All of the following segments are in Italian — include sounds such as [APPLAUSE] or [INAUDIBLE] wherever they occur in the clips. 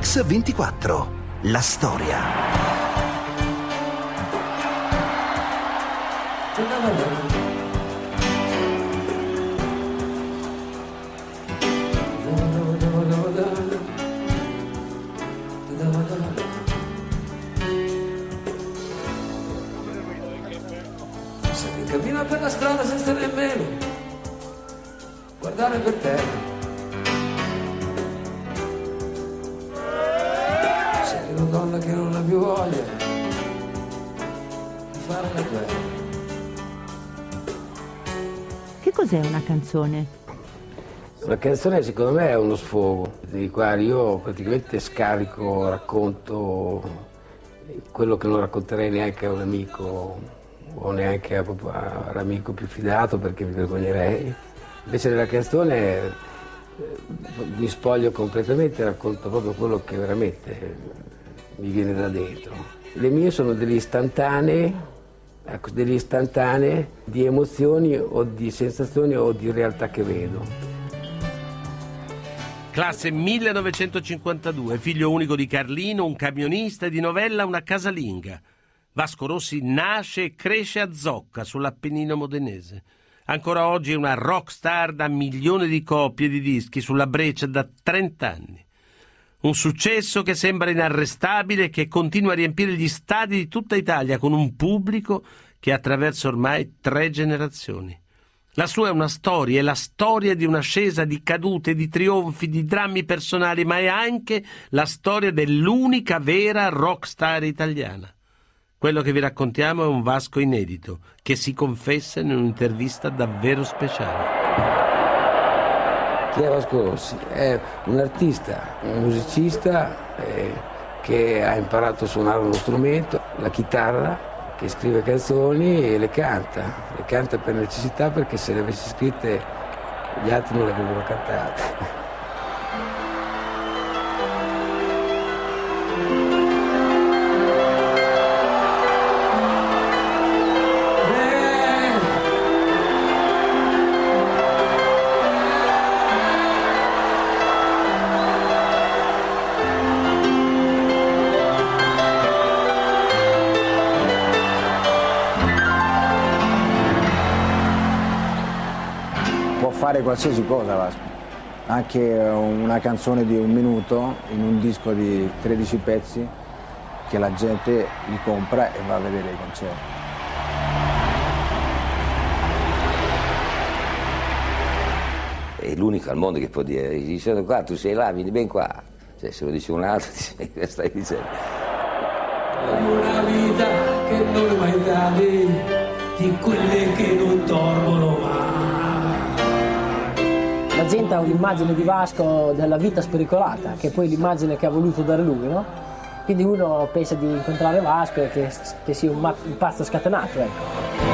Mix24. La storia. Se cammina per la strada senza nemmeno guardare per terra. Cos'è una canzone? La canzone secondo me è uno sfogo, di quale io praticamente scarico, racconto quello che non racconterei neanche a un amico o neanche a, a, all'amico più fidato perché mi vergognerei. Invece nella canzone eh, mi spoglio completamente racconto proprio quello che veramente mi viene da dentro. Le mie sono delle istantanee, ecco, delle istantanee di emozioni o di sensazioni o di realtà che vedo. Classe 1952, figlio unico di Carlino, un camionista e di novella, una casalinga. Vasco Rossi nasce e cresce a Zocca, sull'Appennino modenese. Ancora oggi è una rock star da milioni di copie di dischi sulla breccia da 30 anni. Un successo che sembra inarrestabile e che continua a riempire gli stadi di tutta Italia con un pubblico che attraversa ormai tre generazioni. La sua è una storia, è la storia di un'ascesa di cadute, di trionfi, di drammi personali, ma è anche la storia dell'unica vera rock star italiana. Quello che vi raccontiamo è un Vasco inedito, che si confessa in un'intervista davvero speciale. Chi è Vasco Rossi? È un artista, un musicista eh, che ha imparato a suonare uno strumento, la chitarra, che scrive canzoni e le canta. Le canta per necessità perché se le avessi scritte gli altri non le avrebbero cantate. Fare qualsiasi cosa Vasco, anche una canzone di un minuto in un disco di 13 pezzi che la gente li compra e va a vedere i concerti. È l'unico al mondo che può dire, sono qua, tu sei là, vieni ben qua. Cioè, se lo dice un altro, [LAUGHS] ti stai dicendo. Una vita che non mai davi, di quelle che non dormono mai. Ha un'immagine di Vasco della vita spericolata, che è poi l'immagine che ha voluto dare lui, no? Quindi uno pensa di incontrare Vasco e che, che sia un, ma- un pazzo scatenato, ecco.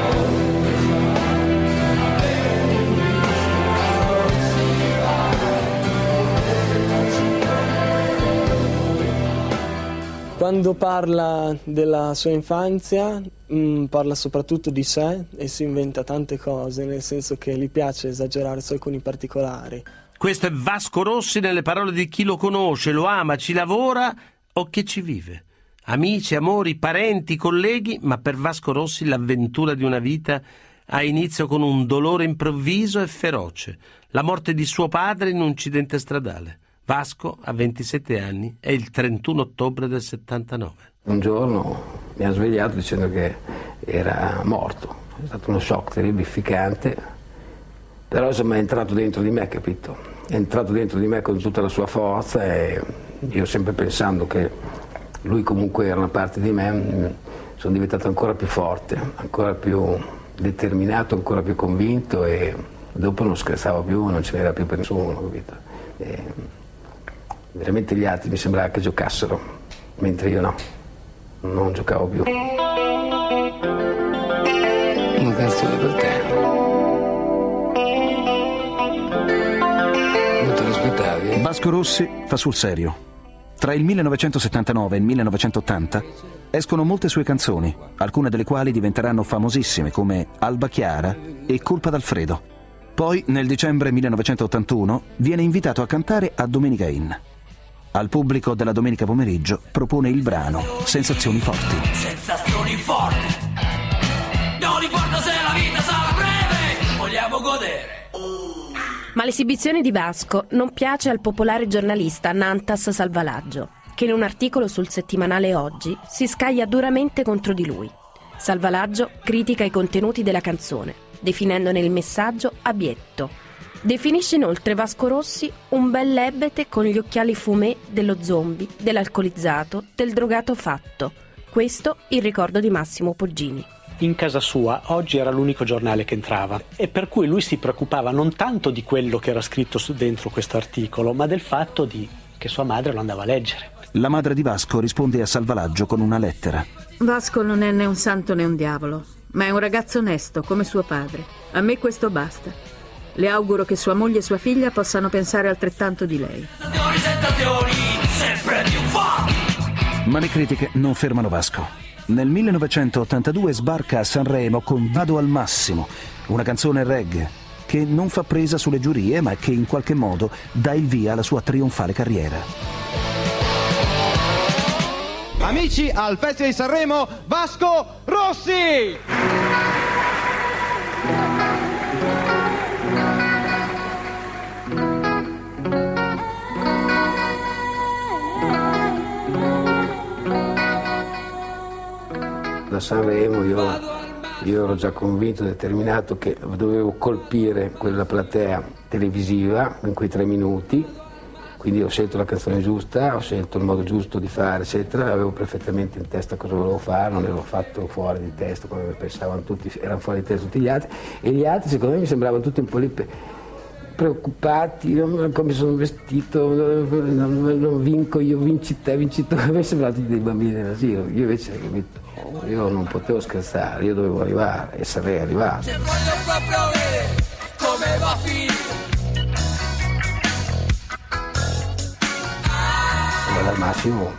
Quando parla della sua infanzia mh, parla soprattutto di sé e si inventa tante cose, nel senso che gli piace esagerare su alcuni particolari. Questo è Vasco Rossi nelle parole di chi lo conosce, lo ama, ci lavora o che ci vive. Amici, amori, parenti, colleghi, ma per Vasco Rossi l'avventura di una vita ha inizio con un dolore improvviso e feroce, la morte di suo padre in un incidente stradale. Vasco ha 27 anni, è il 31 ottobre del 79. Un giorno mi hanno svegliato dicendo che era morto, è stato uno shock terrificante, però insomma è entrato dentro di me, capito? È entrato dentro di me con tutta la sua forza e io sempre pensando che lui comunque era una parte di me, sono diventato ancora più forte, ancora più determinato, ancora più convinto e dopo non scherzavo più, non ce n'era più per nessuno, capito? E veramente gli altri mi sembrava che giocassero, mentre io no, non giocavo più. Una canzone per te. Non te l'aspettavi? Vasco Rossi fa sul serio. Tra il 1979 e il 1980 escono molte sue canzoni, alcune delle quali diventeranno famosissime come Alba Chiara e Colpa d'Alfredo. Poi, nel dicembre 1981, viene invitato a cantare a Domenica Inn. Al pubblico della domenica pomeriggio propone il brano Sensazioni forti. Sensazioni forti. Non importa se la vita sarà breve, vogliamo godere. Ma l'esibizione di Vasco non piace al popolare giornalista Nantas Salvalaggio, che in un articolo sul settimanale Oggi si scaglia duramente contro di lui. Salvalaggio critica i contenuti della canzone, definendone il messaggio abietto Definisce inoltre Vasco Rossi un bel lebete con gli occhiali fumé dello zombie, dell'alcolizzato, del drogato fatto. Questo il ricordo di Massimo Poggini. In casa sua oggi era l'unico giornale che entrava e per cui lui si preoccupava non tanto di quello che era scritto dentro questo articolo, ma del fatto di che sua madre lo andava a leggere. La madre di Vasco risponde a Salvalaggio con una lettera. Vasco non è né un santo né un diavolo, ma è un ragazzo onesto come suo padre. A me questo basta. Le auguro che sua moglie e sua figlia possano pensare altrettanto di lei. Ma le critiche non fermano Vasco. Nel 1982 sbarca a Sanremo con Vado al massimo, una canzone reggae che non fa presa sulle giurie ma che in qualche modo dà il via alla sua trionfale carriera. Amici al Festival di Sanremo, Vasco Rossi! Da Sanremo io, io ero già convinto determinato che dovevo colpire quella platea televisiva in quei tre minuti, quindi ho scelto la canzone giusta, ho scelto il modo giusto di fare, eccetera, avevo perfettamente in testa cosa volevo fare, non ero fatto fuori di testa come pensavano tutti, erano fuori di testa tutti gli altri, e gli altri secondo me mi sembravano tutti un po' lì preoccupati, come sono vestito, non, vinco io, vinci te, vinci tu, [LAUGHS] sembrano tutti dei bambini dell'asilo, io invece capito, io non potevo scherzare, io dovevo arrivare e sarei arrivato. Cioè, voglio proprio vedere come va a finire. Al massimo,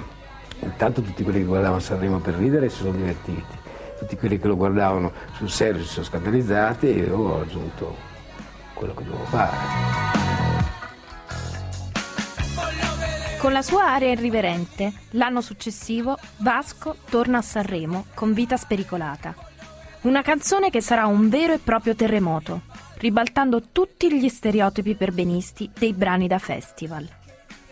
intanto tutti quelli che guardavano Sanremo per ridere si sono divertiti, tutti quelli che lo guardavano sul serio si sono scandalizzati e io ho aggiunto quello che dovevo fare. Con la sua area irriverente, l'anno successivo Vasco torna a Sanremo con Vita spericolata. Una canzone che sarà un vero e proprio terremoto, ribaltando tutti gli stereotipi perbenisti dei brani da festival.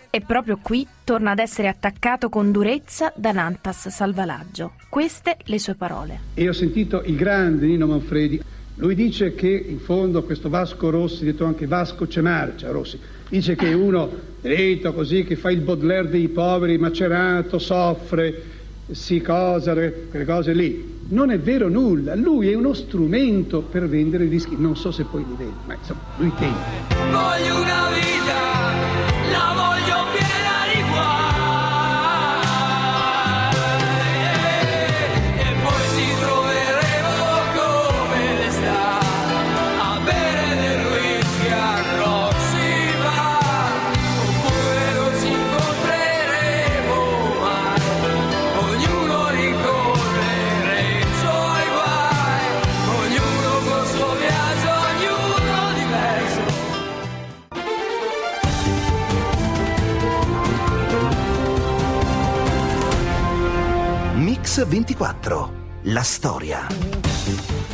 E proprio qui torna ad essere attaccato con durezza da Nantas Salvalaggio. Queste le sue parole. E ho sentito il grande Nino Manfredi lui dice che in fondo questo Vasco Rossi, detto anche Vasco Cemarcia Rossi, dice che uno dritto così che fa il Baudelaire dei poveri, macerato, soffre, si cosa, quelle cose lì. Non è vero nulla, lui è uno strumento per vendere dischi, non so se poi li vende, ma insomma lui tenta. Voglio una vita, la voglio 24, La storia.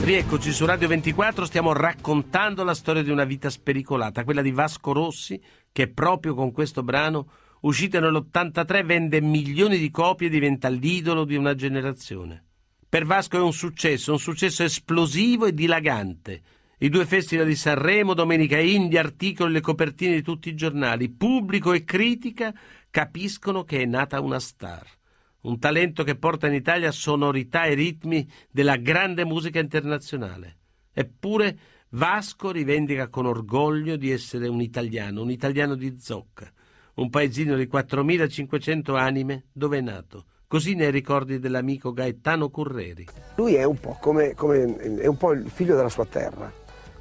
Rieccoci su Radio 24, stiamo raccontando la storia di una vita spericolata, quella di Vasco Rossi, che proprio con questo brano, uscito nell'83, vende milioni di copie e diventa l'idolo di una generazione. Per Vasco è un successo, un successo esplosivo e dilagante. I due festival di Sanremo, Domenica India, articoli le copertine di tutti i giornali, pubblico e critica capiscono che è nata una star un talento che porta in Italia sonorità e ritmi della grande musica internazionale. Eppure Vasco rivendica con orgoglio di essere un italiano, un italiano di Zocca, un paesino di 4.500 anime dove è nato. Così nei ricordi dell'amico Gaetano Curreri. Lui è un po' come, come è un po' il figlio della sua terra,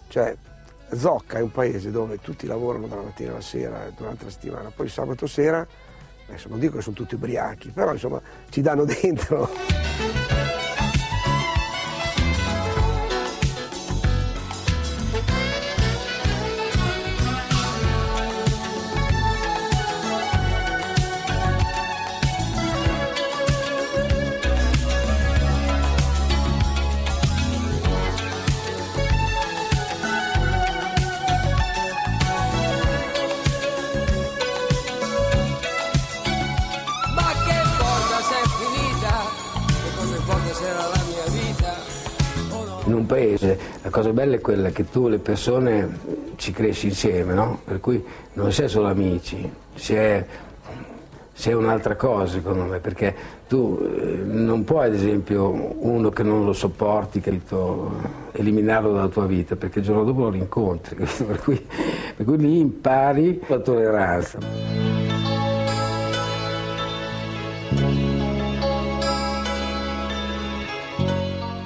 cioè Zocca è un paese dove tutti lavorano dalla mattina alla sera durante la settimana, poi sabato sera adesso non dico che sono tutti ubriachi, però insomma ci danno dentro. La cosa bella è quella che tu le persone ci cresci insieme, no? Per cui non è solo amici, si è, un'altra cosa secondo me, perché tu eh, non puoi ad esempio uno che non lo sopporti, capito, eliminarlo dalla tua vita, perché il giorno dopo lo rincontri? [LAUGHS] Per, cui, per cui lì impari la tolleranza.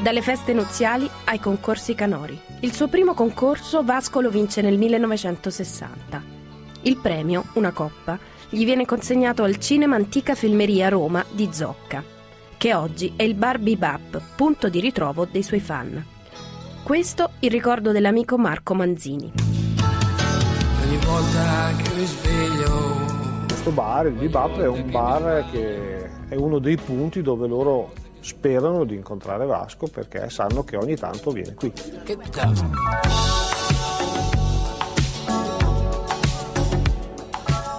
Dalle feste nuziali ai concorsi canori. Il suo primo concorso Vasco lo vince nel 1960. Il premio, una coppa, gli viene consegnato al Cinema Antica Filmeria Roma di Zocca, che oggi è il bar Bebop, punto di ritrovo dei suoi fan. Questo il ricordo dell'amico Marco Manzini. Ogni volta che mi sveglio Questo bar, il Bebop, è un bar che è uno dei punti dove loro sperano di incontrare Vasco perché sanno che ogni tanto viene qui. Che cazzo?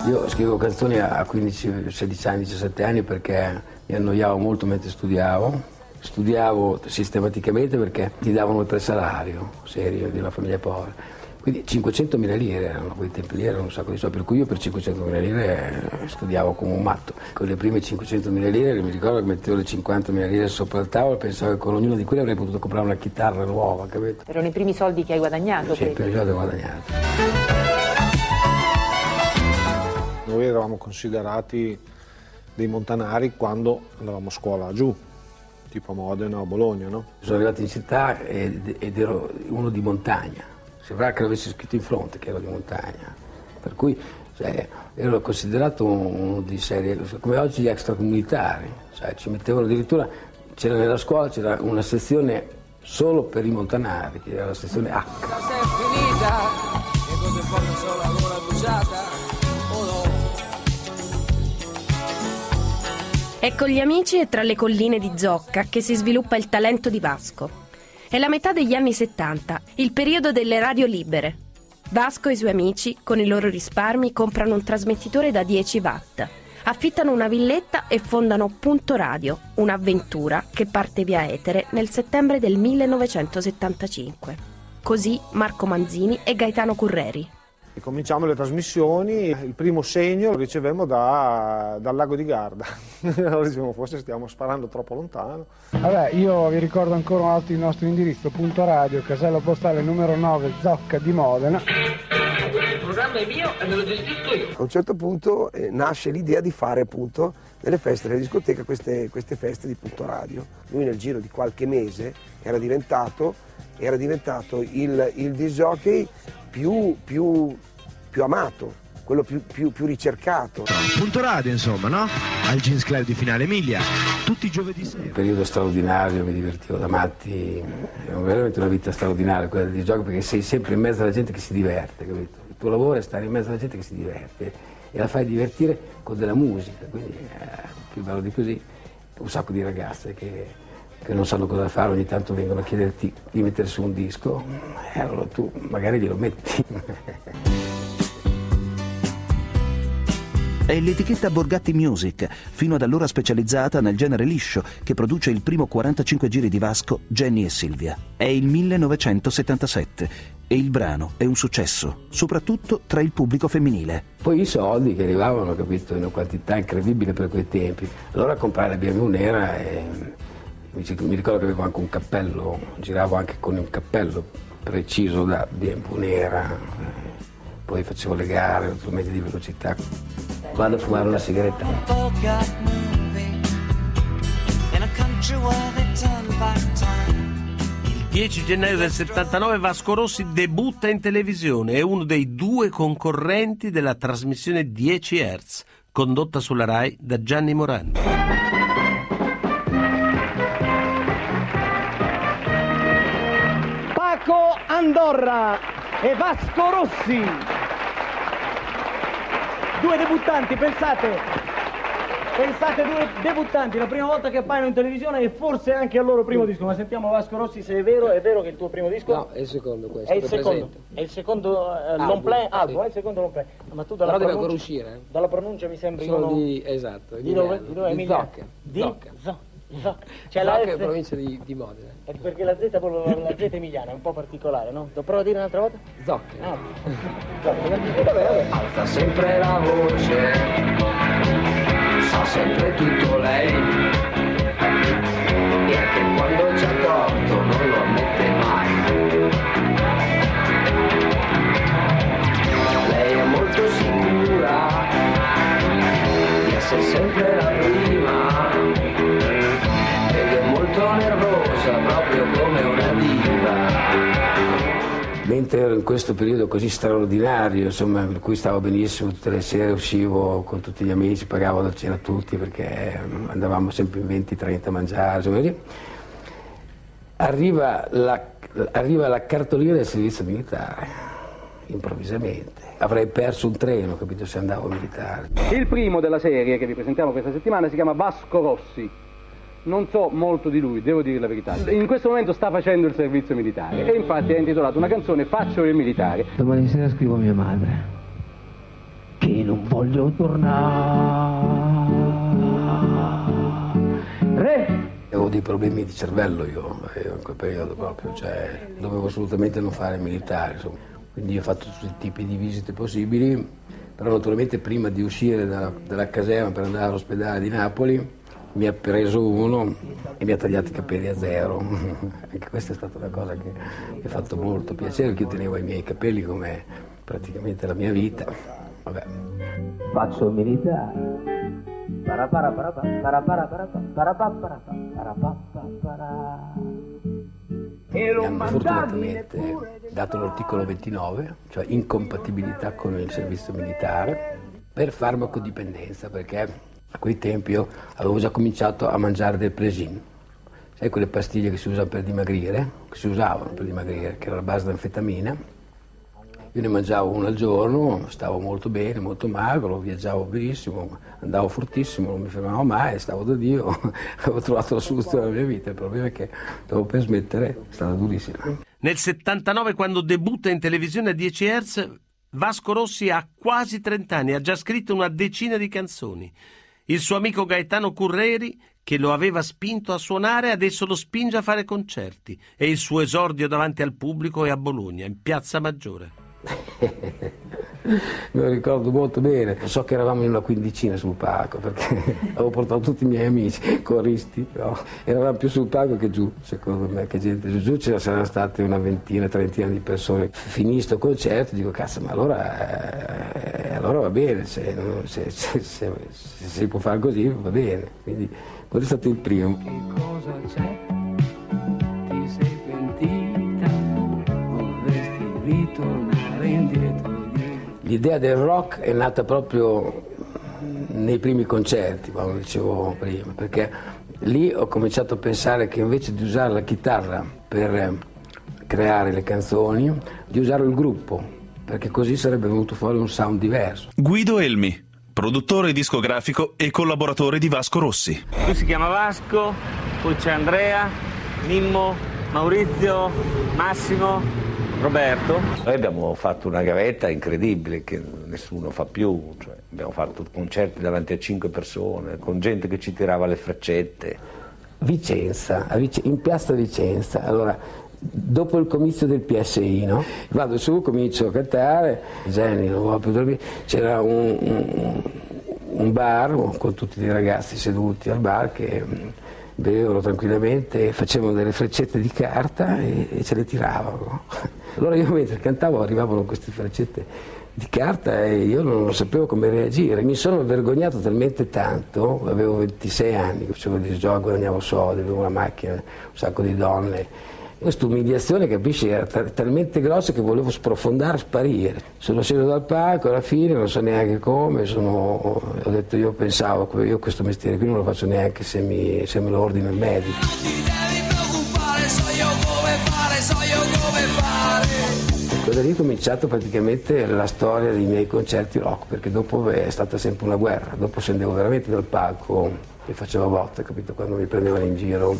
Io scrivo canzoni a 15, 16 anni, 17 anni perché mi annoiavo molto mentre studiavo. Studiavo sistematicamente perché ti davano il presalario serio di una famiglia povera. Quindi 500.000 lire erano, quei tempi lì erano un sacco di soldi, per cui io per 500.000 lire eh, studiavo come un matto. Con le prime 500.000 lire mi ricordo che mettevo le 50.000 lire sopra il tavolo e pensavo che con ognuna di quelle avrei potuto comprare una chitarra nuova, capito? Erano i primi soldi che hai guadagnato? Sì, i primi soldi che ho guadagnato. Noi eravamo considerati dei montanari quando andavamo a scuola giù, tipo a Modena o a Bologna, no? Sono arrivato in città ed, ed ero uno di montagna. Sembrava che l'avessi scritto in fronte che ero di montagna. Per cui cioè, ero considerato uno di serie, come oggi gli extracomunitari. Cioè, ci mettevano addirittura, c'era nella scuola c'era una sezione solo per i montanari, che era la sezione H. La è finita e cose fanno solo la gola bruciata oh no È con gli amici e tra le colline di Zocca che si sviluppa il talento di Vasco. È la metà degli anni 70, il periodo delle radio libere. Vasco e i suoi amici, con i loro risparmi, comprano un trasmettitore da 10 watt, affittano una villetta e fondano Punto Radio, un'avventura che parte via etere nel settembre del 1975. Così Marco Manzini e Gaetano Curreri. E cominciamo le trasmissioni, il primo segno lo ricevemmo da- dal lago di Garda. [LAUGHS] allora dicevamo forse stiamo sparando troppo lontano. Vabbè, io vi ricordo ancora una volta il nostro indirizzo, punto radio, casello postale numero 9, Zocca di Modena. Il programma è mio e me lo gestisco io A un certo punto eh, nasce l'idea di fare appunto nelle feste della discoteca queste, queste feste di punto radio. Lui nel giro di qualche mese era diventato, era diventato il, il disc jockey più, più, più amato, quello più, più- più ricercato. Punto radio, insomma, no? Al Jeans Club di Finale Emilia, tutti i giovedì sera. Un periodo straordinario, mi divertivo da matti, è veramente una vita straordinaria quella di gioco perché sei sempre in mezzo alla gente che si diverte, capito? Il tuo lavoro è stare in mezzo alla gente che si diverte e la fai divertire con della musica, quindi eh, più bello di così, un sacco di ragazze che, che non sanno cosa fare, ogni tanto vengono a chiederti di mettere su un disco e allora tu magari glielo metti. [LAUGHS] È l'etichetta Borgatti Music, fino ad allora specializzata nel genere liscio, che produce il primo 45 giri di Vasco, Jenny e Silvia. È il 1977 e il brano è un successo, soprattutto tra il pubblico femminile. Poi i soldi che arrivavano, capito, in una quantità incredibile per quei tempi. Allora comprare la BMW nera e mi ricordo che avevo anche un cappello, giravo anche con un cappello preciso da BMW nera, eh, poi facevo le gare naturalmente di velocità. Vado a fumare una sigaretta. Time 10 gennaio del 79 Vasco Rossi debutta in televisione, è uno dei due concorrenti della trasmissione 10 Hz, condotta sulla RAI da Gianni Morandi. Andorra e Vasco Rossi. Due debuttanti, pensate. Pensate due debuttanti, la prima volta che appaiono in televisione e forse anche al loro primo disco. Ma sentiamo Vasco Rossi se è vero, è vero che il tuo primo disco? No, è il secondo questo. È il secondo, è il secondo eh, long play, sì. album, è il secondo long play. Ma tu dalla pronuncia, ancora uscire. eh. dalla pronuncia mi sembri Sono uno... di, esatto, Di dove? Emiliano. Di dove? Di? Zocca. Di Zocca. No, cioè la Zocca è S- provincia di, di Modena. È perché la Z, la Z emiliana è un po' particolare, no? Lo provo a dire un'altra volta? Zocca. Ah, Zocca. Vabbè, vabbè. Alza sempre la voce, sa sempre tutto lei. E anche quando c'ha torto non lo ammette mai. Lei è molto sicura di essere sempre la prima. Mentre ero in questo periodo così straordinario, insomma, per cui stavo benissimo, tutte le sere uscivo con tutti gli amici, pagavo da cena a tutti perché mm, andavamo sempre in 20-30 a mangiare, insomma. Arriva la, arriva la cartolina del servizio militare, improvvisamente. Avrei perso un treno, capito, se andavo militare. Il primo della serie che vi presentiamo questa settimana si chiama Vasco Rossi. Non so molto di lui, devo dire la verità. In questo momento sta facendo il servizio militare e infatti ha intitolato una canzone Faccio il militare. Domani sera scrivo a mia madre che non voglio tornare. Avevo dei problemi di cervello io eh, in quel periodo proprio, cioè dovevo assolutamente non fare militare, insomma. Quindi ho fatto tutti i tipi di visite possibili, però naturalmente prima di uscire da- dalla caserma per andare all'ospedale di Napoli mi ha preso uno e mi ha tagliato i capelli a zero. [LAUGHS] Anche questa è stata una cosa che mi ha fatto molto piacere, perché io tenevo i miei capelli come praticamente la mia vita. Vabbè. Faccio militare. Hanno fortunatamente dato l'articolo 29, cioè incompatibilità con il servizio militare, per farmacodipendenza, perché a quei tempi io avevo già cominciato a mangiare del presin. Sai quelle pastiglie che si usano per dimagrire, che si usavano per dimagrire, che era la base di anfetamina. Io ne mangiavo una al giorno, stavo molto bene, molto magro, viaggiavo benissimo, andavo fortissimo, non mi fermavo mai, stavo da Dio, [LAUGHS] avevo trovato la soluzione della mia vita, il problema è che dopo per smettere è stata durissima. Nel 79, quando debutta in televisione a 10 Hz, Vasco Rossi ha quasi 30 anni, ha già scritto una decina di canzoni. Il suo amico Gaetano Curreri, che lo aveva spinto a suonare, adesso lo spinge a fare concerti. E il suo esordio davanti al pubblico è a Bologna, in Piazza Maggiore. [LAUGHS] Me lo ricordo molto bene, so che eravamo in una quindicina sul palco perché [LAUGHS] avevo portato tutti i miei amici, coristi, no? eravamo più sul palco che giù, secondo me, che gente giù, giù ci saranno state una ventina, trentina di persone. Finì sto concerto, dico cazzo, ma allora, eh, allora va bene, se, se- se- se- si può fare così va bene, quindi quello è stato il primo. Cosa c'è? Ti sei pentita? Vorresti ritornare? L'idea del rock è nata proprio nei primi concerti, come dicevo prima, perché lì ho cominciato a pensare che invece di usare la chitarra per eh, creare le canzoni, di usare il gruppo, perché così sarebbe venuto fuori un sound diverso. Guido Elmi, produttore discografico e collaboratore di Vasco Rossi. Lui si chiama Vasco, poi c'è Andrea, Mimmo, Maurizio, Massimo, Roberto. Noi abbiamo fatto una gavetta incredibile che nessuno fa più, cioè, abbiamo fatto concerti davanti a cinque persone, con gente che ci tirava le freccette. Vicenza, in piazza Vicenza. Allora, dopo il comizio del PSI, no? vado su, comincio a cantare, Jenny non vuole più dormire, c'era un, un- un bar con tutti i ragazzi seduti al bar che bevevano tranquillamente, facevano delle freccette di carta e, e ce le tiravano. Allora io mentre cantavo arrivavano queste freccette di carta e io non sapevo come reagire. Mi sono vergognato talmente tanto, avevo 26 anni, facevo dei giochi, guadagnavo soldi, avevo una macchina, un sacco di donne. Questa umiliazione, capisci, era ta- talmente grossa che volevo sprofondare, sparire. Sono sceso dal palco, alla fine non so neanche come, sono- ho detto io pensavo, io questo mestiere qui non lo faccio neanche se, mi- se me lo ordina il medico. Fare, so io come fare, so io come fare. Da lì è cominciato praticamente la storia dei miei concerti rock, perché dopo è stata sempre una guerra, dopo scendevo veramente dal palco e facevo botte, capito, quando mi prendevano in giro.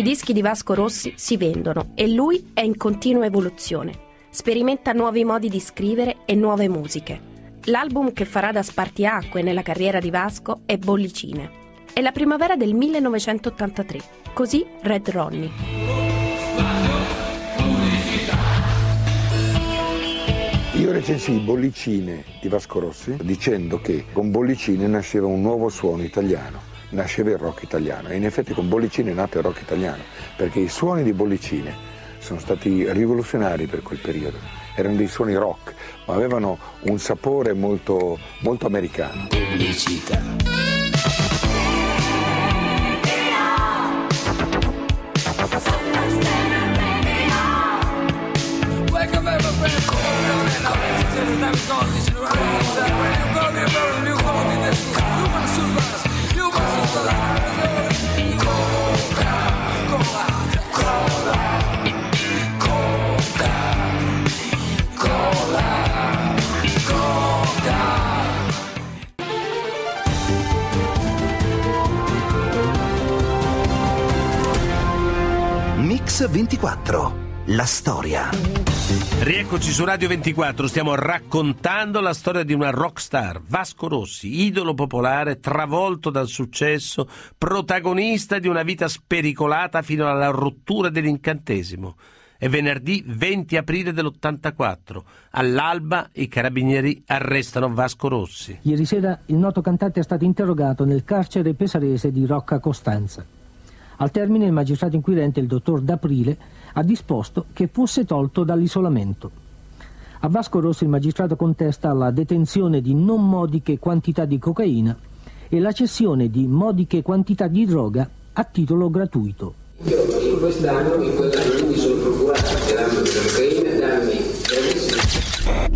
I dischi di Vasco Rossi si vendono e lui è in continua evoluzione. Sperimenta nuovi modi di scrivere e nuove musiche. L'album che farà da spartiacque nella carriera di Vasco è Bollicine. È la primavera del 1983. Così Red Ronnie. Io recensii Bollicine di Vasco Rossi dicendo che con Bollicine nasceva un nuovo suono italiano, nasceva il rock italiano e in effetti con Bollicine è nato il rock italiano perché i suoni di Bollicine sono stati rivoluzionari per quel periodo, erano dei suoni rock ma avevano un sapore molto, molto americano. Pubblicità. Mix 24. La storia. Rieccoci su Radio 24, stiamo raccontando la storia di una rockstar, Vasco Rossi, idolo popolare, travolto dal successo, protagonista di una vita spericolata fino alla rottura dell'incantesimo. È venerdì 20 aprile dell'84. All'alba i carabinieri arrestano Vasco Rossi. Ieri sera il noto cantante è stato interrogato nel carcere pesarese di Rocca Costanza. Al termine il magistrato inquirente, il dottor D'Aprile, ha disposto che fosse tolto dall'isolamento. A Vasco Rossi il magistrato contesta la detenzione di non modiche quantità di cocaina e la cessione di modiche quantità di droga a titolo gratuito.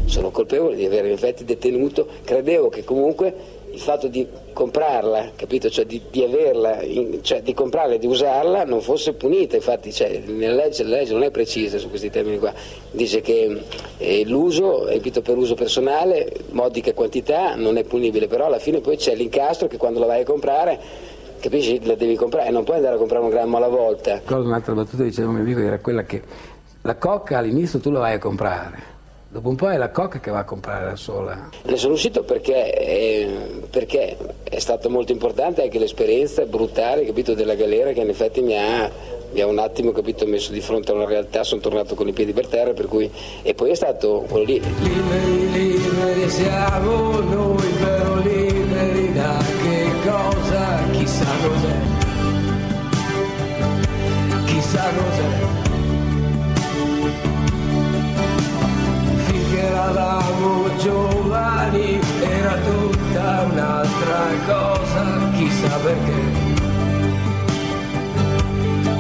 Sono colpevole di aver infatti detenuto, credevo che comunque il fatto di comprarla, capito? Cioè di, di averla, in, cioè di comprarla e di usarla non fosse punita, infatti cioè, nella legge, la legge non è precisa su questi termini qua, dice che eh, l'uso, capito, per uso personale, modiche quantità, non è punibile, però alla fine poi c'è l'incastro che quando la vai a comprare capisci? La devi comprare, non puoi andare a comprare un grammo alla volta. Ricordo un'altra battuta che diceva un mio amico era quella che la cocca all'inizio tu la vai a comprare, dopo un po' è la cocca che va a comprare da sola. Ne sono uscito perché, eh, perché è stata molto importante anche l'esperienza brutale capito, della galera che in effetti mi ha, mi ha un attimo capito, messo di fronte a una realtà, sono tornato con i piedi per terra per cui, e poi è stato quello lì. Liberi, liberi siamo noi, eravamo giovani era tutta un'altra cosa, chissà perché.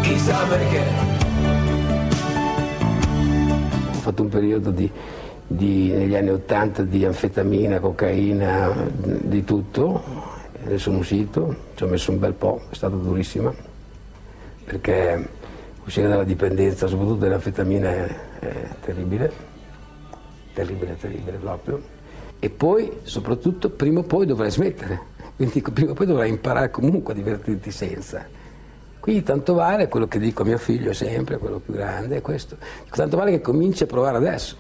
Chissà perché. Ho fatto un periodo di, di- negli anni Ottanta di anfetamina, cocaina, di tutto, ne sono uscito, ci ho messo un bel po', è stata durissima, perché uscire dalla dipendenza, soprattutto dell'anfetamina, è, è terribile, terribile, terribile proprio. E poi, soprattutto, prima o poi dovrai smettere, [LAUGHS] quindi prima o poi dovrai imparare comunque a divertirti senza. Quindi tanto vale quello che dico a mio figlio sempre, quello più grande, è questo. Dico, tanto vale che cominci a provare adesso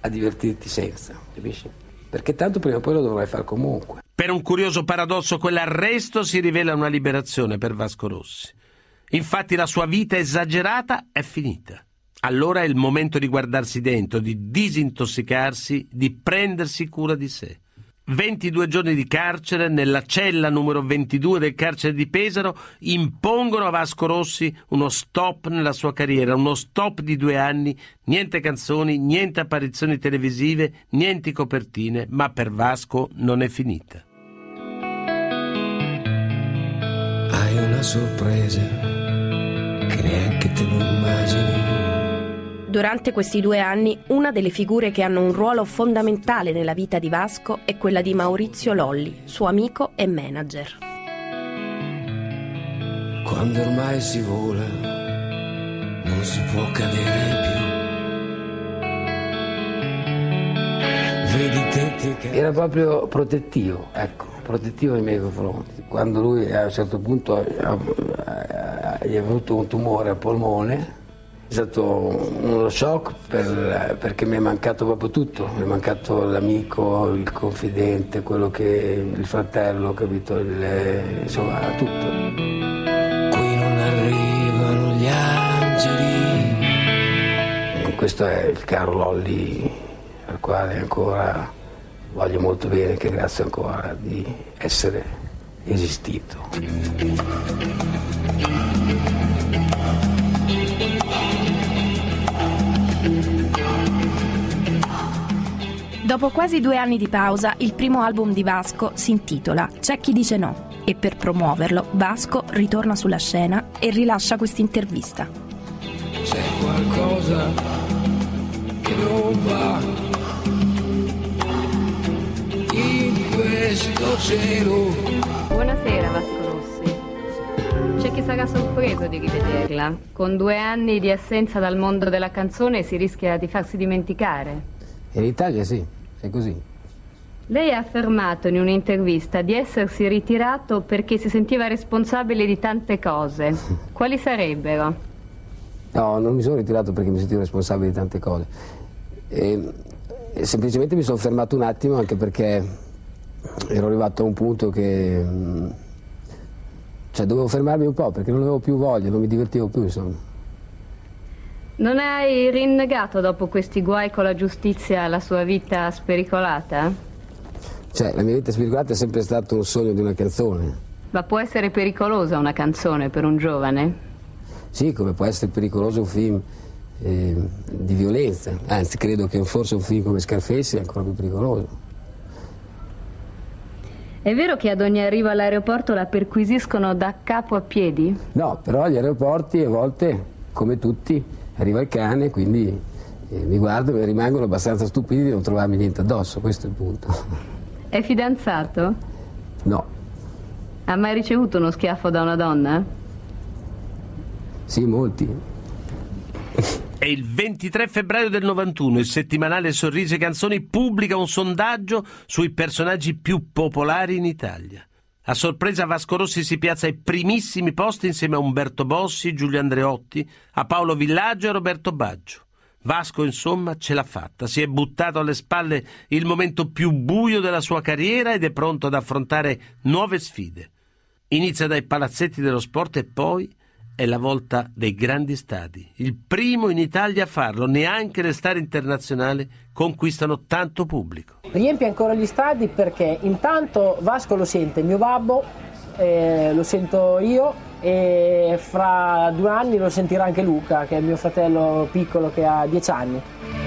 a divertirti senza, capisci? Perché tanto prima o poi lo dovrai fare comunque. Per un curioso paradosso, quell'arresto si rivela una liberazione per Vasco Rossi. Infatti la sua vita esagerata è finita. Allora è il momento di guardarsi dentro, di disintossicarsi, di prendersi cura di sé. 22 giorni di carcere nella cella numero 22 del carcere di Pesaro impongono a Vasco Rossi uno stop nella sua carriera, uno stop di due anni, niente canzoni, niente apparizioni televisive, niente copertine, ma per Vasco non è finita. Hai una sorpresa che neanche te lo immagini. Durante questi due anni, una delle figure che hanno un ruolo fondamentale nella vita di Vasco è quella di Maurizio Lolli, suo amico e manager. Quando ormai si vola, non si può cadere più. Vedi te che Era proprio protettivo, ecco, protettivo nei miei confronti. Quando lui a un certo punto ha- ha- gli è venuto un tumore al polmone, È stato uno shock per, perché mi è mancato proprio tutto, mi è mancato l'amico, il confidente, quello che, il fratello, capito, il, insomma tutto. Qui non arrivano gli angeli. Questo è il caro Lolli al quale ancora voglio molto bene, che grazie ancora di essere esistito. Dopo quasi due anni di pausa, il primo album di Vasco si intitola C'è chi dice no e per promuoverlo Vasco ritorna sulla scena e rilascia questa intervista. C'è qualcosa che non va in questo cielo. Buonasera Vasco Rossi. C'è chi sarà sorpreso di rivederla. Con due anni di assenza dal mondo della canzone si rischia di farsi dimenticare. In Italia sì, è così. Lei ha affermato in un'intervista di essersi ritirato perché si sentiva responsabile di tante cose. [LAUGHS] Quali sarebbero? No, non mi sono ritirato perché mi sentivo responsabile di tante cose. E, e semplicemente mi sono fermato un attimo anche perché ero arrivato a un punto che... mm, Cioè dovevo fermarmi un po' perché non avevo più voglia, non mi divertivo più, insomma. Non hai rinnegato dopo questi guai con la giustizia la sua vita spericolata? Cioè, la mia vita spirituale è sempre stato un sogno di una canzone. Ma può essere pericolosa una canzone per un giovane? Sì, come può essere pericoloso un film eh, di violenza. Anzi, credo che forse un film come Scarface sia ancora più pericoloso. È vero che ad ogni arrivo all'aeroporto la perquisiscono da capo a piedi? No, però agli aeroporti a volte, come tutti, arriva il cane, quindi eh, mi guardo e rimangono abbastanza stupidi di non trovarmi niente addosso, questo è il punto. È fidanzato? No, Ha mai ricevuto uno schiaffo da una donna? sì, molti. È il 23 febbraio del 91, il settimanale Sorrisi e Canzoni pubblica un sondaggio sui personaggi più popolari in Italia. A sorpresa Vasco Rossi si piazza ai primissimi posti insieme a Umberto Bossi, Giulio Andreotti, a Paolo Villaggio e Roberto Baggio. Vasco, insomma, ce l'ha fatta, si è buttato alle spalle il momento più buio della sua carriera ed è pronto ad affrontare nuove sfide. Inizia dai palazzetti dello sport e poi è la volta dei grandi stadi. Il primo in Italia a farlo, neanche le star internazionali conquistano tanto pubblico. Riempie ancora gli stadi perché intanto Vasco lo sente mio babbo, eh, lo sento io e fra due anni lo sentirà anche Luca, che è mio fratello piccolo che ha dieci anni.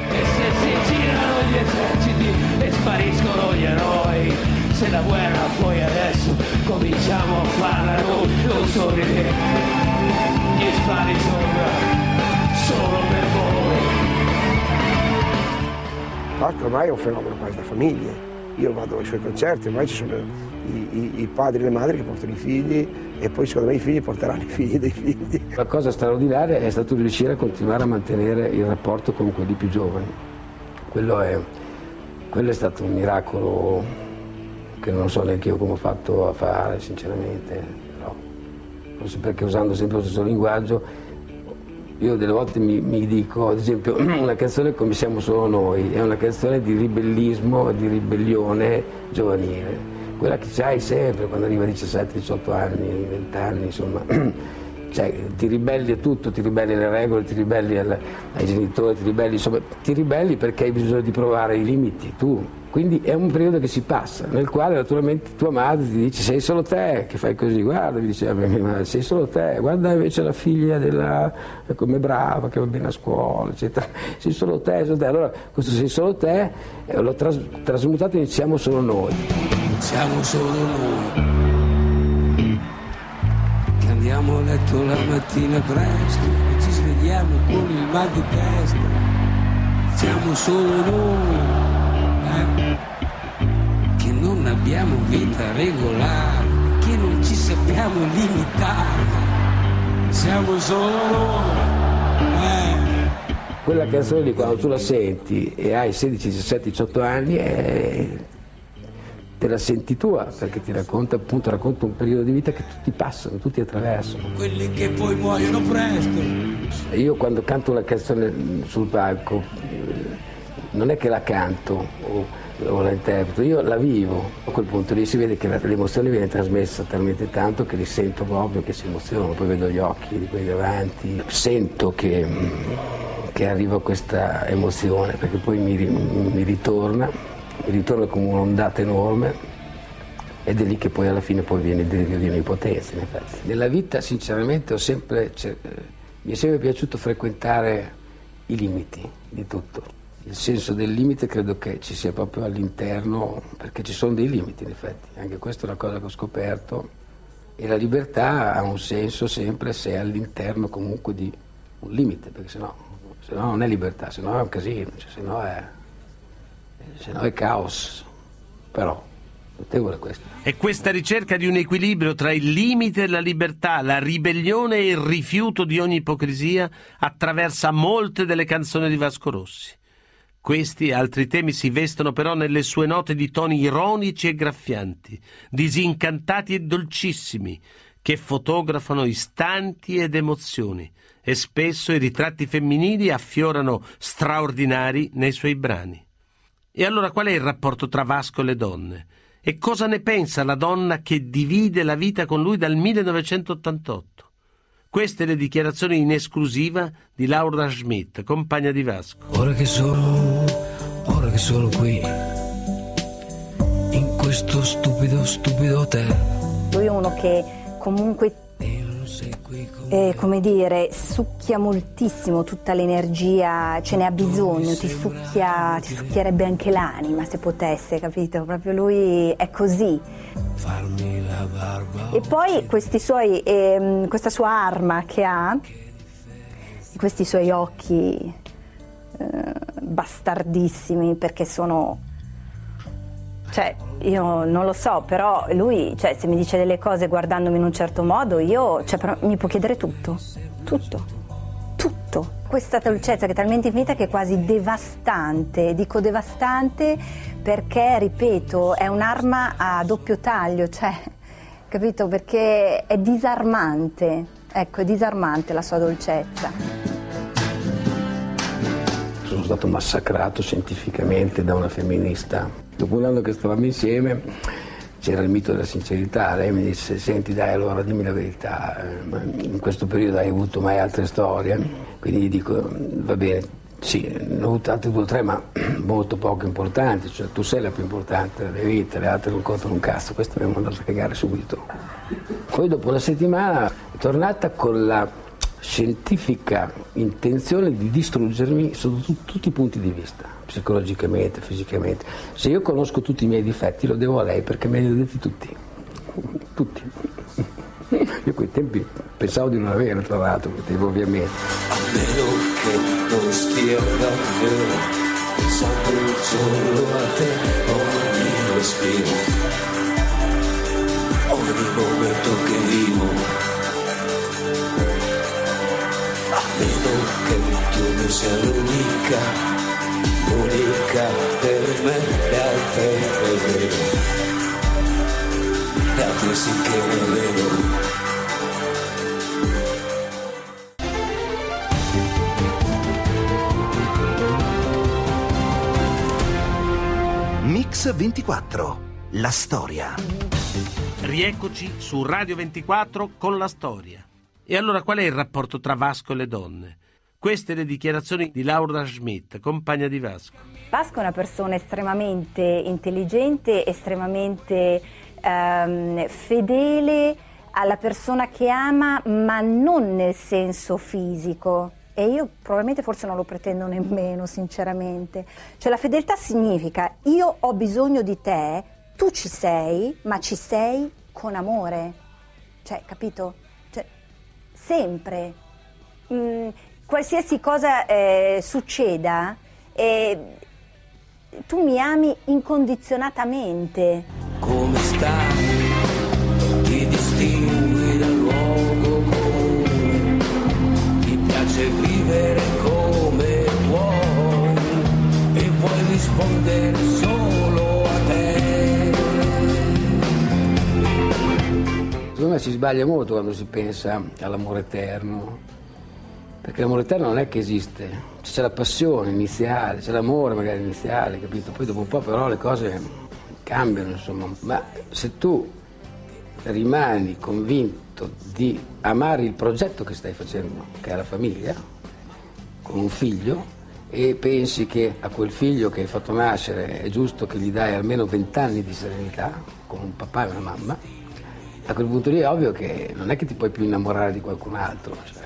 E se si girano gli eserciti e spariscono gli eroi, se la guerra poi adesso cominciamo a farla noi, non sorridete, spari sopra, solo per voi. Vasco ormai è un fenomeno quasi da famiglia. Io vado ai suoi concerti, ormai ci sono i, i- i padri e le madri che portano i figli e poi secondo me i figli porteranno i figli dei figli. La cosa straordinaria è stato riuscire a continuare a mantenere il rapporto con quelli più giovani. Quello è, quello è stato un miracolo che non so neanche io come ho fatto a fare, sinceramente. Perché usando sempre lo stesso linguaggio, io delle volte mi, mi dico, ad esempio, [CLEARS THROAT] una canzone come Siamo solo noi, è una canzone di ribellismo, di ribellione giovanile. Quella che c'hai sempre quando arriva a 17, 18 anni, 20 anni, insomma. [CLEARS THROAT] Cioè, ti ribelli a tutto, ti ribelli alle regole, ti ribelli al- ai genitori, ti ribelli, insomma, ti ribelli perché hai bisogno di provare i limiti, tu. Quindi è un periodo che si passa, nel quale naturalmente tua madre ti dice sei solo te che fai così, guarda, mi diceva mia madre, sei solo te, guarda invece la figlia della, come brava, che va bene a scuola, eccetera, [LAUGHS] sei solo te, sei solo te. Allora questo sei solo te eh, l'ho tras- trasmutato e siamo solo noi. Siamo solo noi che andiamo a letto la mattina presto e ci svegliamo con il mal di testa. Siamo solo noi eh, che non abbiamo vita regolare, che non ci sappiamo limitare. Siamo solo eh. Quella canzone lì quando tu la senti e hai 16, 17, 18 anni è- te la senti tua perché ti racconta appunto racconta un periodo di vita che tutti passano, tutti attraversano. quelli che poi muoiono presto Io quando canto una canzone sul palco eh, non è che la canto o, o la interpreto, io la vivo. A quel punto lì si vede che la- l'emozione viene trasmessa talmente tanto che li sento proprio che si emozionano, poi vedo gli occhi di quelli davanti, sento che, che arriva questa emozione perché poi mi, mi ritorna, mi ritorna come un'ondata enorme ed è lì che poi alla fine poi viene il delirio di onnipotenza. Nella vita, sinceramente, sempre, cer- eh, mi è sempre piaciuto frequentare i limiti di tutto. Il senso del limite credo che ci sia proprio all'interno, perché ci sono dei limiti, in effetti. Anche questa è una cosa che ho scoperto. E la libertà ha un senso sempre se è all'interno comunque di un limite, perché sennò, sennò non è libertà, sennò è un casino, cioè, sennò, è, sennò è caos. Però, notevole questo. È questa ricerca di un equilibrio tra il limite e la libertà, la ribellione e il rifiuto di ogni ipocrisia attraversa molte delle canzoni di Vasco Rossi. Questi e altri temi si vestono però nelle sue note di toni ironici e graffianti, disincantati e dolcissimi, che fotografano istanti ed emozioni, e spesso i ritratti femminili affiorano straordinari nei suoi brani. E allora qual è il rapporto tra Vasco e le donne? E cosa ne pensa la donna che divide la vita con lui dal 1988? Queste le dichiarazioni in esclusiva di Laura Schmidt, compagna di Vasco. Ora che sono, ora che sono qui, in questo stupido, stupido hotel. Lui è uno che comunque, eh, come dire, succhia moltissimo tutta l'energia, ce ne ha bisogno, ti, succhia, ti succhierebbe anche l'anima se potesse, capito? Proprio lui è così. E poi questi suoi, ehm, questa sua arma che ha, questi suoi occhi eh, bastardissimi perché sono... Cioè, io non lo so, però lui, cioè, se mi dice delle cose guardandomi in un certo modo, io cioè, mi può chiedere tutto. Tutto. Tutto. Questa dolcezza che è talmente infinita che è quasi devastante. Dico devastante perché, ripeto, è un'arma a doppio taglio, cioè, [LAUGHS] capito? Perché è disarmante. Ecco, è disarmante la sua dolcezza. Sono stato massacrato scientificamente da una femminista. Dopo un anno che stavamo insieme c'era il mito della sincerità. Lei mi disse: Senti, dai, allora dimmi la verità. eh, In questo periodo hai avuto mai altre storie? Quindi gli dico: Va bene, sì, ne ho avute altre due o tre, ma [CLEARS THROAT] molto poco importanti. Cioè, tu sei la più importante della mia vita, le altre non contano un cazzo. Questo mi ha mandato a cagare subito. Poi dopo una settimana è tornata con la scientifica intenzione di distruggermi sotto tu- tutti i punti di vista, psicologicamente, fisicamente. Se io conosco tutti i miei difetti lo devo a lei perché me li ha detti tutti. Tutti. Io quei tempi pensavo di non l'altro, quei tempi ovviamente. A meno che non stia davvero pensando solo a te ogni respiro, ogni momento che vivo. A meno che tu non sia l'unica, l'unica per me, le vedo, le altre sì che le vedo. Mix 24. La storia. Rieccoci su Radio 24 con la storia. E allora qual è il rapporto tra Vasco e le donne? Queste le dichiarazioni di Laura Schmidt, compagna di Vasco. Vasco è una persona estremamente intelligente, estremamente ehm, fedele alla persona che ama, ma non nel senso fisico. E io probabilmente forse non lo pretendo nemmeno, sinceramente. Cioè la fedeltà significa io ho bisogno di te, tu ci sei, ma ci sei con amore. Cioè, capito? Cioè, sempre. Mm, qualsiasi cosa eh, succeda, eh, tu mi ami incondizionatamente. come stai, ti distingui dal luogo comune, ti piace vivere come vuoi e vuoi rispondere solo a te. Secondo me si sbaglia molto quando si pensa all'amore eterno, Perché l'amore eterno non è che esiste, c'è la passione iniziale, c'è l'amore magari iniziale, capito? Poi dopo un po' però le cose cambiano, insomma. Ma se tu rimani convinto di amare il progetto che stai facendo, che è la famiglia, con un figlio, e pensi che a quel figlio che hai fatto nascere è giusto che gli dai almeno vent'anni di serenità, con un papà e una mamma, a quel punto lì è ovvio che non è che ti puoi più innamorare di qualcun altro, cioè,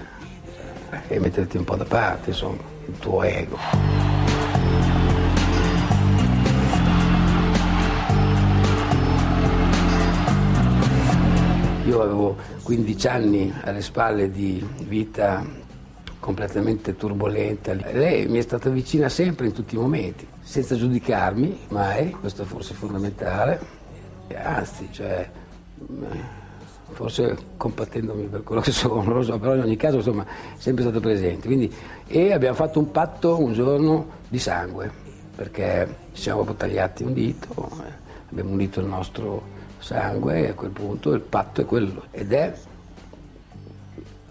e metterti un po' da parte, insomma, il tuo ego. Io avevo 15 anni alle spalle di vita completamente turbolenta. Lei mi è stata vicina sempre in tutti i momenti, senza giudicarmi mai, questo è forse fondamentale, anzi, cioè, forse compattendomi per quello che sono, [LAUGHS] non lo so, però in ogni caso insomma sempre stato presente. Quindi, e abbiamo fatto un patto un giorno di sangue, perché ci siamo tagliati un dito, eh, abbiamo unito il nostro sangue e a quel punto il patto è quello ed è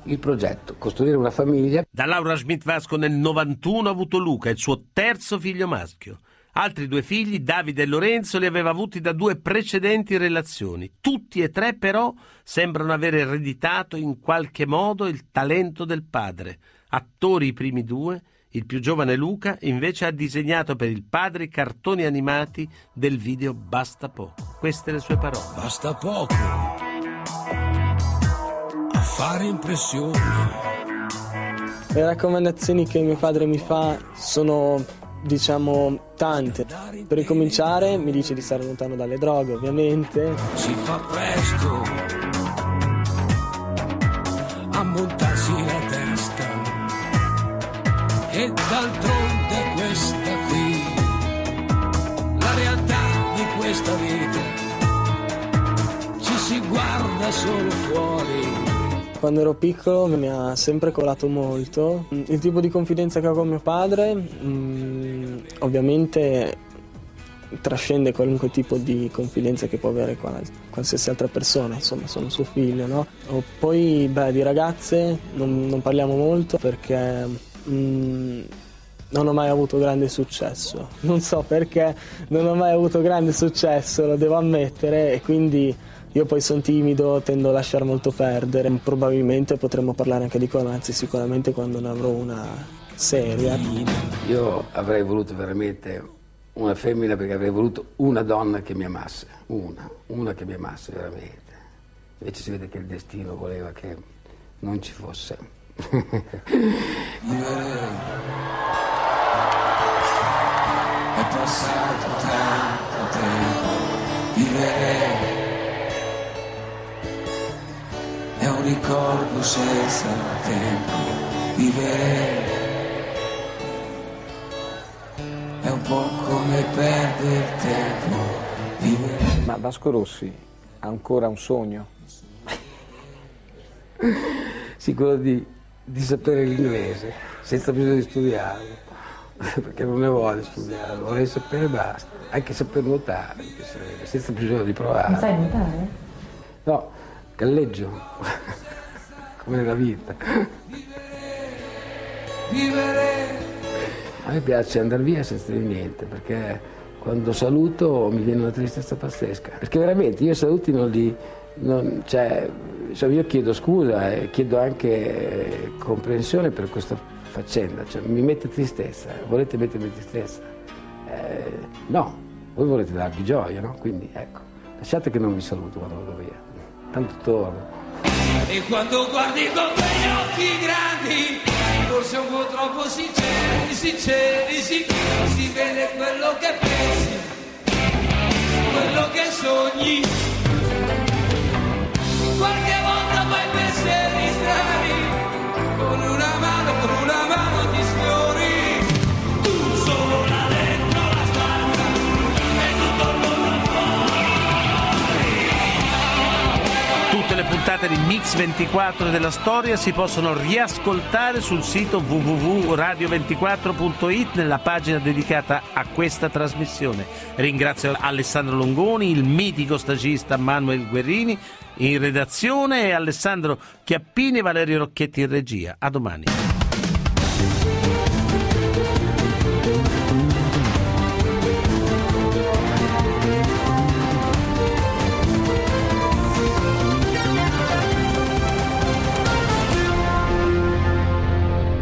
il progetto, costruire una famiglia. Da Laura Schmidt Vasco nel 91 ha avuto Luca, il suo terzo figlio maschio. Altri due figli, Davide e Lorenzo, li aveva avuti da due precedenti relazioni. Tutti e tre però sembrano aver ereditato in qualche modo il talento del padre. Attori i primi due, il più giovane Luca invece ha disegnato per il padre i cartoni animati del video Basta poco. Queste le sue parole. Basta poco a fare impressione. Le raccomandazioni che mio padre mi fa sono, diciamo, tante. Per ricominciare mi dice di stare lontano dalle droghe, ovviamente. Si fa presto a montarsi la testa. E d'altronde questa qui, la realtà di questa vita, ci si guarda solo fuori. Quando ero piccolo mi ha sempre colato molto. Il tipo di confidenza che ho con mio padre, mm, ovviamente trascende qualunque tipo di confidenza che può avere qualsiasi altra persona, insomma sono suo figlio, no? O poi, beh, di ragazze non, non parliamo molto perché mm, non ho mai avuto grande successo. Non so perché non ho mai avuto grande successo, lo devo ammettere, e quindi io poi sono timido, tendo a lasciare molto perdere. Probabilmente potremmo parlare anche di quello, anzi sicuramente quando ne avrò una seria. Io avrei voluto veramente una femmina perché avrei voluto una donna che mi amasse, una, una che mi amasse veramente. Invece si vede che il destino voleva che non ci fosse. [LAUGHS] È passato tanto tempo, viverei. È ricordo senza tempo, viverei. È un po' come perdere tempo, viverei. Ma Vasco Rossi ha ancora un sogno? [LAUGHS] Sì, quello di, di sapere l'inglese, senza bisogno di studiarlo, [LAUGHS] perché non ne vuole studiarlo, vorrei sapere basta, anche saper nuotare, senza bisogno di provare. Non sai nuotare? No, galleggio, come nella vita. A me piace andare via senza dire niente, perché quando saluto mi viene una tristezza pazzesca. Perché veramente io saluti non li... Non, cioè, cioè io chiedo scusa e chiedo anche comprensione per questa faccenda, cioè, mi mette tristezza, volete mettermi tristezza? Eh, no, voi volete darvi gioia, no? Quindi ecco, lasciate che non vi saluto quando vado via, tanto torno. E quando guardi con quegli occhi grandi, forse un po' troppo sinceri, sinceri, sicuri, si vede quello che pensi, quello che sogni. Puntate di Mix 24 della storia si possono riascoltare sul sito www.radio24.it nella pagina dedicata a questa trasmissione. Ringrazio Alessandro Longoni, il mitico stagista Manuel Guerrini in redazione e Alessandro Chiappini e Valerio Rocchetti in regia. A domani.